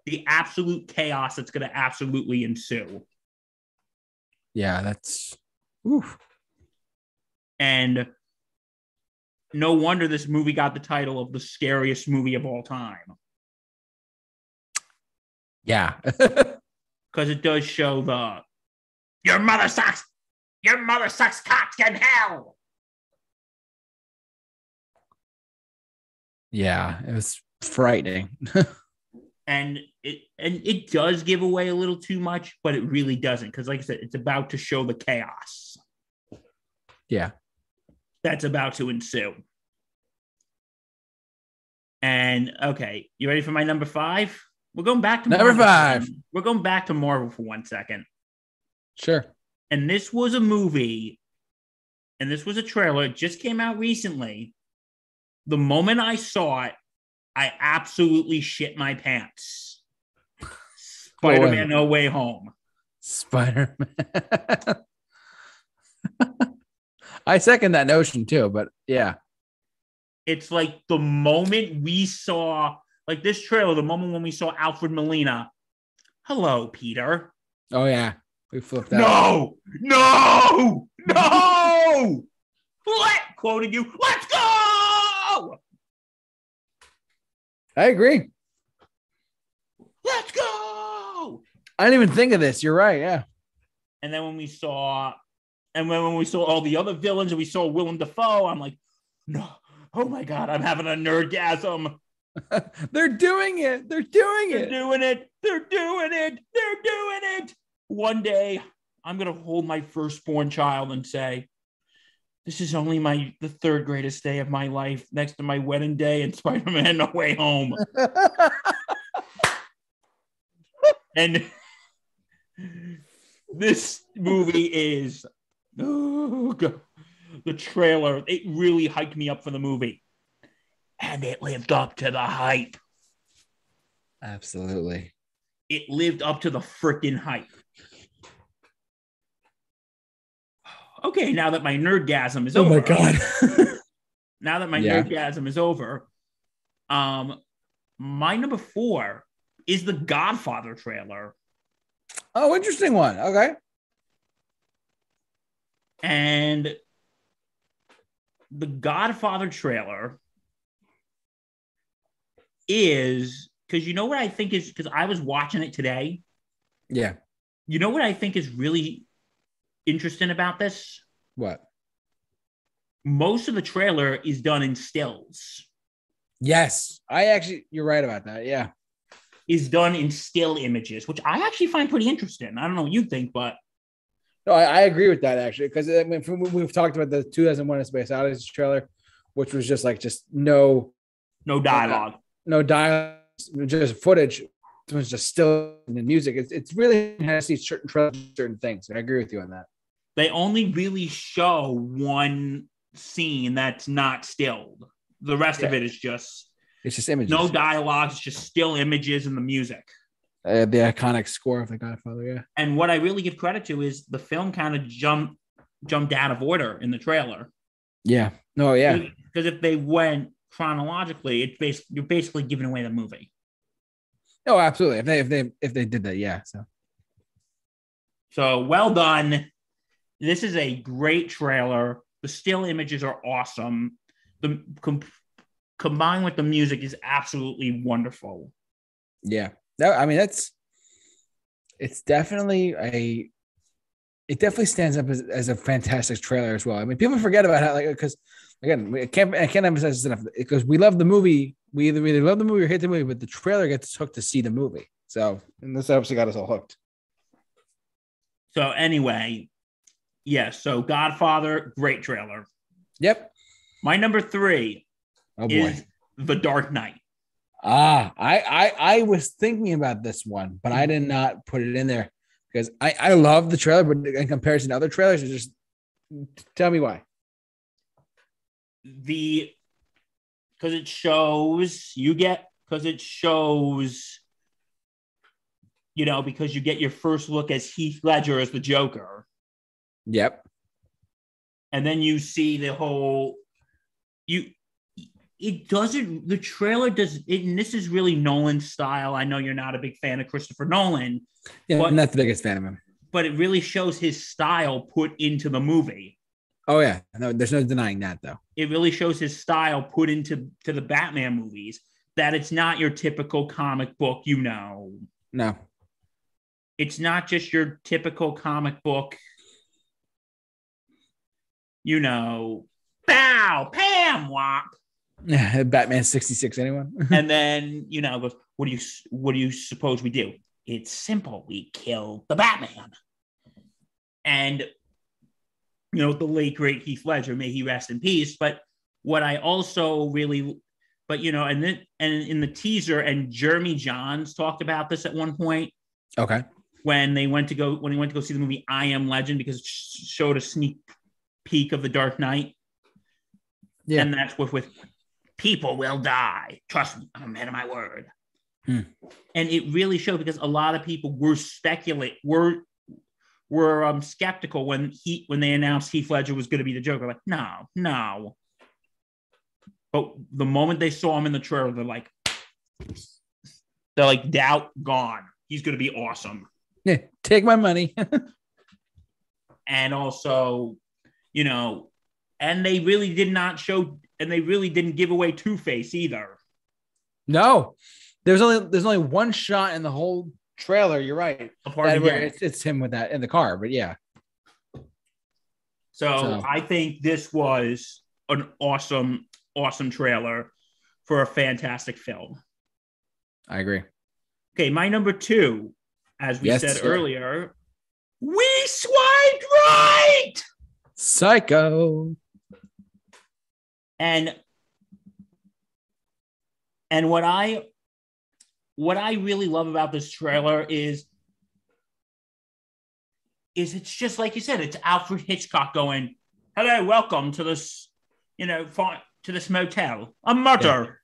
the absolute chaos that's going to absolutely ensue Yeah, that's. Oof. and no wonder this movie got the title of the scariest movie of all time Yeah. [LAUGHS] because it does show the your mother sucks your mother sucks cocks in hell yeah. It was frightening. [LAUGHS] and it and it does give away a little too much but it really doesn't because like i said it's about to show the chaos yeah. That's about to ensue and okay you ready for my number five we're going back to Number Marvel. five. we're going back to marvel for one second Sure. and this was a movie and this was a trailer it just came out recently the moment i saw it i absolutely shit my pants Spider Man No Way Home. Spider Man. [LAUGHS] I second that notion too, but yeah. It's like the moment we saw, like this trailer, the moment when we saw Alfred Molina. Hello, Peter. Oh yeah, we flipped out. No, no, no. Let quoting you. Let's go. I agree. Let's go. I didn't even think of this. You're right. Yeah. And then when we saw, and when, when we saw all the other villains and we saw Willem Dafoe, I'm like, no, oh my God, I'm having a nerdgasm. [LAUGHS] They're doing it. They're doing it. They're doing it. They're doing it. They're doing it. One day, I'm gonna hold my firstborn child and say, "This is only my the third greatest day of my life, next to my wedding day and [LAUGHS] Spider-Man: No Way Home." [LAUGHS] and this movie is oh, God. the trailer. It really hyped me up for the movie, and it lived up to the hype. Absolutely. It lived up to the freaking hype. Okay, now that my nerdgasm is Oh over. my god. [LAUGHS] Now that my Yeah. nerdgasm is over, um, my number four is the Godfather trailer. oh, interesting one. Okay. And the Godfather trailer is because you know what I think is because I was watching it today. Yeah. You know what I think is really interesting about this? What? Most of the trailer is done in stills, Yes. I actually you're right about that. Yeah. is done in still images, which I actually find pretty interesting. I don't know what you think, but No, I, I agree with that actually. Because I mean from, we've talked about the 2001 A Space Odyssey trailer, which was just like just no no dialogue. no dialogue, just footage. It was just still in the music. It's, it's really has to see certain certain things. I agree with you on that. They only really show one scene that's not stilled. The rest of it is just It's just images. no dialogue. It's just still images and the music. Uh, the iconic score of The Godfather. Yeah. And what I really give credit to is the film kind of jumped jumped out of order in the trailer. Yeah. No. Yeah. Because if they went chronologically, it's bas- you're basically giving away the movie. No. Absolutely. If they if they if they did that, yeah. So So well done. This is a great trailer. The still images are awesome. The com- combined with the music is absolutely wonderful. yeah. That I mean that's it's definitely a it definitely stands up as, as a fantastic trailer as well. I mean, people forget about how like because again, we- I can't I can't emphasize this enough because we love the movie. We either really love the movie or hate the movie, but the trailer gets us hooked to see the movie. So and this obviously got us all hooked. So anyway, yes. so Godfather, great trailer. Yep. My number three Oh boy. is The Dark Knight. Ah, I, I I was thinking about this one, but I did not put it in there because I I love the trailer, but in comparison to other trailers, just tell me why. The because it shows you get because it shows you know because you get your first look as Heath Ledger as the Joker. Yep. and then you see the whole you it doesn't the trailer does it and this is really nolan's style. I know you're not a big fan of christopher nolan Yeah, What- I'm not the biggest fan of him. but it really shows his style put into the movie. Oh yeah, no, there's no denying that though. it really shows his style put into to the batman movies that it's not your typical comic book you know. No, it's not just your typical comic book you know. Bow! Pam! Wop [LAUGHS] Batman '66. Anyone? [LAUGHS] and then you know goes, what do you what do you suppose we do it's simple we kill the batman and you know the late great heath ledger may he rest in peace but what i also really but you know and then and in the teaser and jeremy jahns talked about this at one point okay. when they went to go when he went to go see the movie i am legend because it showed a sneak peek of the dark knight Yeah. and that's with with people will die trust me i'm a man of my word Hmm. And it really showed because a lot of people were speculate were were um skeptical when he when they announced Heath Ledger was going to be the Joker. Like, no, no. But the moment they saw him in the trailer, they're like, they're like, doubt gone. He's going to be awesome. Yeah, take my money. [LAUGHS] and also, you know, and they really did not show, and they really didn't give away Two Face either. no, there's only there's only one shot in the whole trailer. You're right. Apart from where it's, it's him with that in the car, but yeah, So, So- I think this was an awesome, awesome trailer for a fantastic film. I agree. Okay, my number two, as we Yes, said sir. earlier, we swiped right. Psycho. And and what i what i really love about this trailer is is it's just like you said it's alfred hitchcock going hello welcome to this you know to this motel. A murder.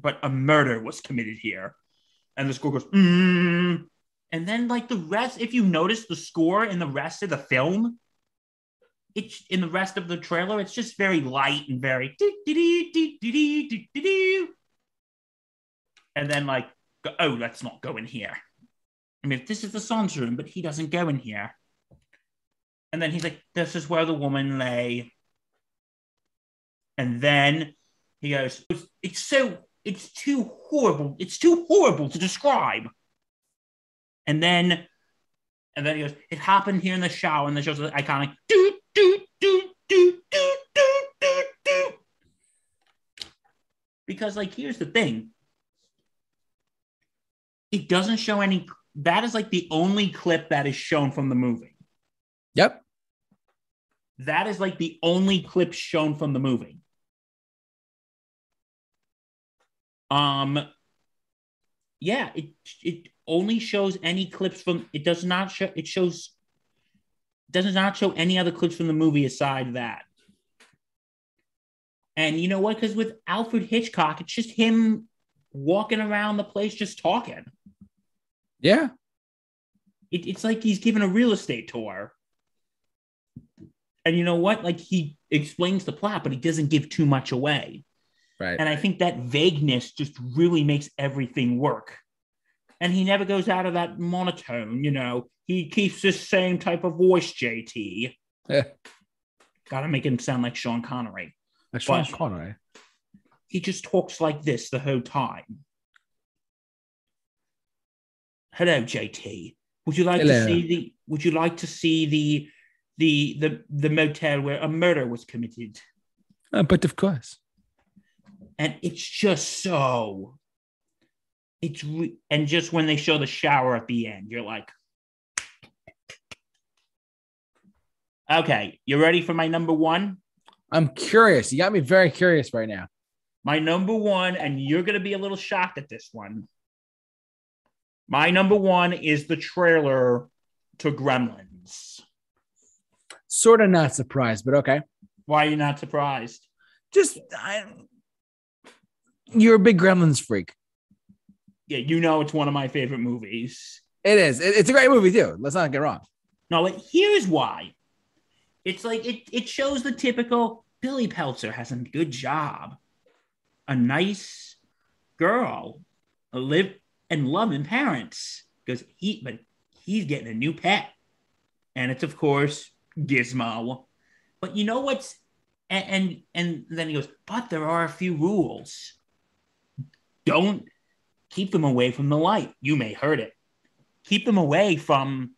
But a murder was committed here. And the score goes mm. and then like the rest if you notice the score in the rest of the film it's in the rest of the trailer, it's just very light and very and then like oh let's not go in here. I mean this is the son's room, but he doesn't go in here. And then he's like, this is where the woman lay. And then he goes, it's, it's so it's too horrible, it's too horrible to describe. And then and then he goes, it happened here in the shower, and the show's the iconic do do do do do do do. Because like here's the thing. It doesn't show any that is like the only clip that is shown from the movie. Yep. That is like the only clip shown from the movie. Um yeah, it it only shows any clips from it does not show it shows does not show any other clips from the movie aside that. And you know what? Because with Alfred Hitchcock, it's just him walking around the place just talking. Yeah. It, it's like he's giving a real estate tour. And you know what? Like he explains the plot, but he doesn't give too much away. Right. And I think that vagueness just really makes everything work. And he never goes out of that monotone, you know. He keeps the same type of voice, JT. Yeah. Gotta make him sound like Sean Connery. Like Sean But- Connery. He just talks like this the whole time. Hello, JT. Would you like Hello. to see the would you like to see the the the the motel where a murder was committed? Uh, but of course. and it's just so it's re- and just when they show the shower at the end you're like okay you're ready for my number one I'm curious. You got me very curious right now. my number one and you're going to be a little shocked at this one my number one is the trailer to gremlins Sort of not surprised, but okay. why are you not surprised Just I, you're a big Gremlins freak. yeah you know it's one of my favorite movies It is. It's a great movie too. Let's not get wrong. No, but here's why. It's like it, it shows the typical Billy Peltzer has a good job, a nice girl, a live and loving parents. Because he but he's getting a new pet. And it's of course Gizmo. But you know what's and and, and then he goes, but there are a few rules. Don't keep them away from the light. You may hurt it. Keep them away from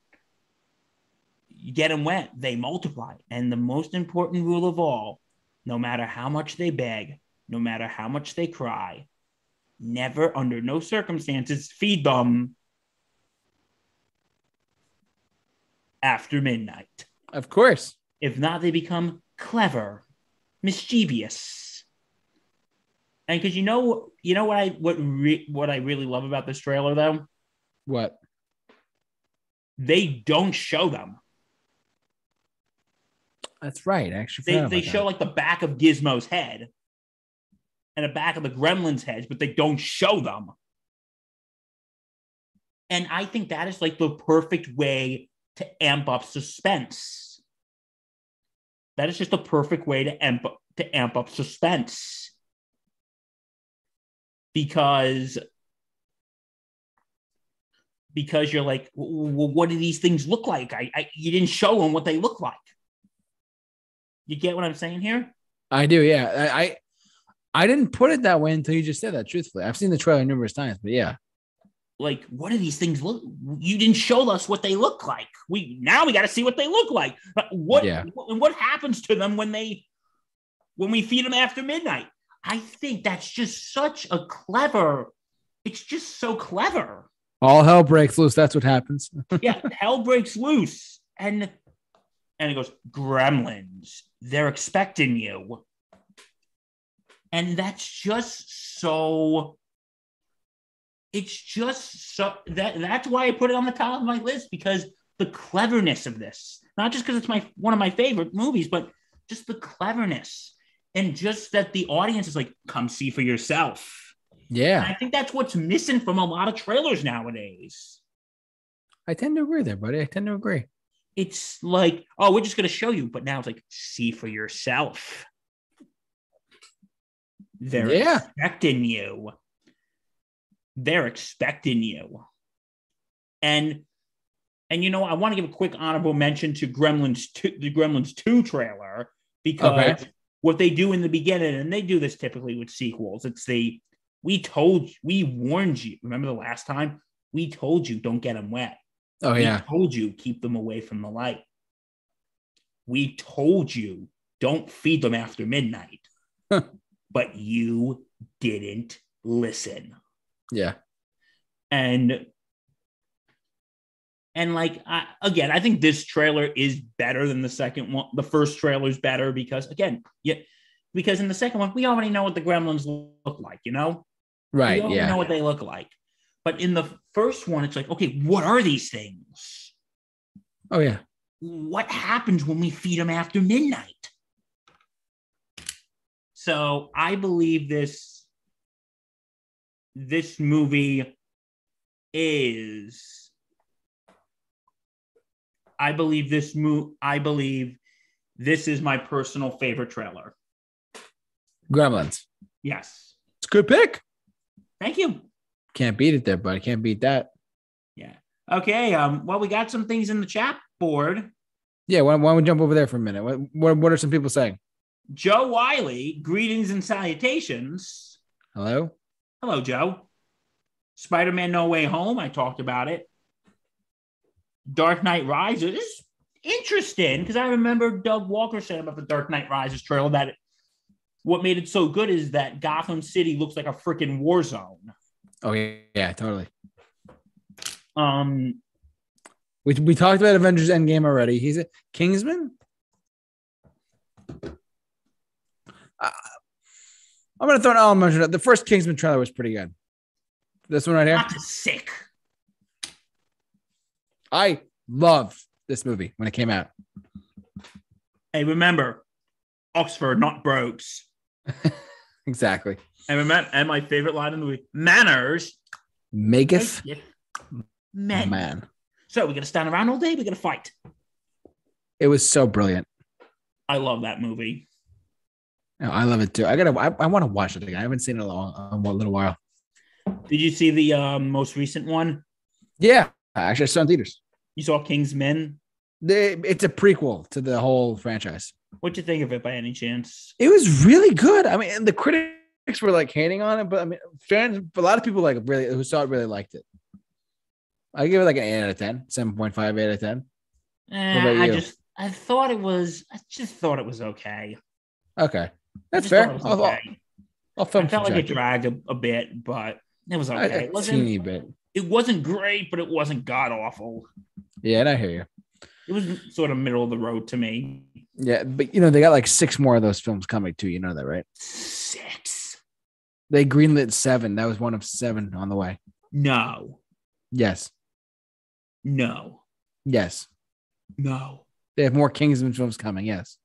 you get them wet, they multiply. And the most important rule of all, no matter how much they beg, no matter how much they cry, never, under no circumstances, feed them after midnight. Of course. If not, they become clever, mischievous. And because you know, you know what I what re- what I really love about this trailer though, What? they don't show them. That's right. I actually, they, they show that. like the back of Gizmo's head and the back of the gremlin's heads, but they don't show them. And I think that is like the perfect way to amp up suspense. That is just the perfect way to amp to amp up suspense. Because because you're like, well, what do these things look like? I, I you didn't show them what they look like. You get what I'm saying here? I do, yeah. I, I I didn't put it that way until you just said that. Truthfully, I've seen the trailer numerous times, but yeah, like what do these things look you didn't show us what they look like we now we got to see what they look like what Yeah. what, what happens to them when they when we feed them after midnight i think that's just such a clever it's just so clever all hell breaks loose. That's what happens. [LAUGHS] yeah hell breaks loose and and it goes gremlins they're expecting you and that's just so it's just so that that's why i put it on the top of my list because the cleverness of this not just because it's my one of my favorite movies but just the cleverness and just that the audience is like come see for yourself and Yeah, i think that's what's missing from a lot of trailers nowadays I tend to agree there, buddy. I tend to agree. It's like, oh, we're just going to show you, but now it's like, see for yourself. They're Yeah. expecting you. They're expecting you. And and you know, I want to give a quick honorable mention to Gremlins 2, the Gremlins 2 trailer because Okay. what they do in the beginning, and they do this typically with sequels, it's the we told you, we warned you. Remember the last time? We told you don't get them wet. Oh yeah. We yeah, told you keep them away from the light. We told you don't feed them after midnight. but you didn't listen. yeah, And and like I, again, I think this trailer is better than the second one. The first trailer is better because again, yeah, because in the second one we already know what the gremlins look like, you know? right. we already Yeah, know what they look like. But in the first one, it's like, okay, what are these things? oh yeah. what happens when we feed them after midnight? So I believe this this movie is I believe this mo- I believe this is my personal favorite trailer. Gremlins. Yes. It's a good pick. Thank you. Can't beat it there, buddy. Can't beat that. Yeah. Okay. Um, well, we got some things in the chat board. Yeah. Why, why don't we jump over there for a minute? What, what What are some people saying? Joe Wiley, greetings and salutations. Hello. Hello, Joe. Spider Man No Way Home. I talked about it. Dark Knight Rises. Interesting because I remember Doug Walker saying about the Dark Knight Rises trailer that what made it so good is that Gotham City looks like a freaking war zone. Oh yeah, yeah, totally. Um, We we talked about Avengers Endgame already. He's a Kingsman. I, I'm gonna throw an element. out. The first Kingsman trailer was pretty good. This one right here. sick. I love this movie when it came out. Hey, remember, Oxford, not brogues. [LAUGHS] Exactly. And remember, and my favorite line in the movie: manners. Maketh Men. man. So we're gonna stand around all day. We're gonna fight. It was so brilliant. I love that movie. No, I love it too. I gotta. I, I want to watch it again. I haven't seen it in a, long, a little while. Did you see the um, most recent one? Yeah, actually, I saw in theaters. You saw King's Men. They, it's a prequel to the whole franchise. What'd you think of it by any chance? It was really good. I mean, and the critics were like hating on it, but I mean, fans, a lot of people like really who saw it really liked it. I give it like an 8 out of 10, 7.5 out of 10. Eh, What about I just I thought it was I just thought it was okay. Okay. That's fair. was I'll, I'll, okay. I'll I felt like it dragged a, a bit, but it was okay. a It wasn't teeny bit. it wasn't great, but it wasn't god awful. Yeah, and I hear you. It was sort of middle of the road to me. Yeah, but you know, they got like six more of those films coming too. You know that, right? Six. They greenlit seven. That was one of seven on the way. No. Yes. No. Yes. No. They have more Kingsman films coming. Yes.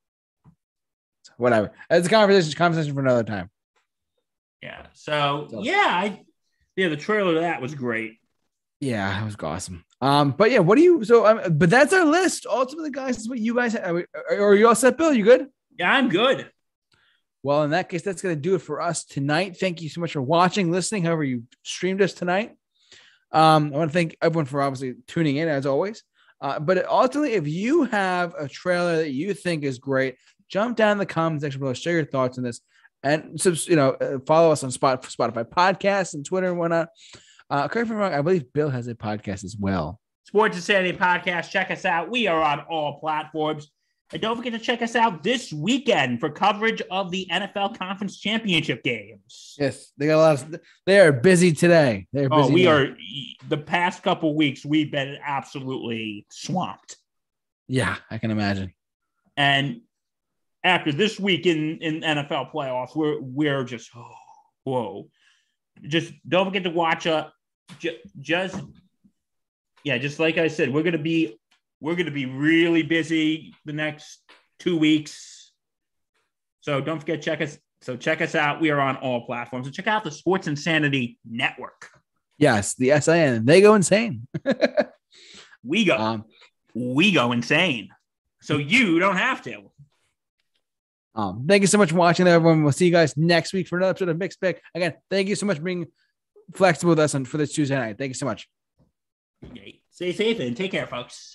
Whatever. It's a conversation, conversation for another time. Yeah. So yeah, I yeah, the trailer to that was great. Yeah, it was awesome. Um, but yeah, what do you? So, um, but that's our list. Ultimately, guys, is what you guys are, we- are you all set, Bill? You good? Yeah, I'm good. Well, in that case, that's going to do it for us tonight. Thank you so much for watching, listening, however you streamed us tonight. Um, I want to thank everyone for obviously tuning in as always. Uh, but ultimately, if you have a trailer that you think is great, jump down in the comments section below, share your thoughts on this, and you know uh, follow us on Spot Spotify podcasts and Twitter and whatnot. Uh, correct me if I'm wrong. I believe Bill has a podcast as well. Sports Insanity Podcast. Check us out. We are on all platforms. And don't forget to check us out this weekend for coverage of the NFL Conference Championship games. Yes, they got a lot. Of, they are busy today. They're busy. Oh, we now. are the past couple weeks, we've been absolutely swamped. Yeah, I can imagine. And after this week in, in NFL playoffs, we're we're just oh, whoa. Just don't forget to watch uh ju- just yeah, just like I said, we're gonna be we're gonna be really busy the next two weeks. So don't forget check us so check us out. We are on all platforms. And check out the Sports Insanity Network. Yes, the SIN. They go insane. [LAUGHS] We go um, we go insane. So you don't have to. um, thank you so much for watching, everyone. We'll see you guys next week for another episode of Mixed Bag. Again, thank you so much for being flexible with us on for this Tuesday night. Thank you so much. Stay safe and take care, folks.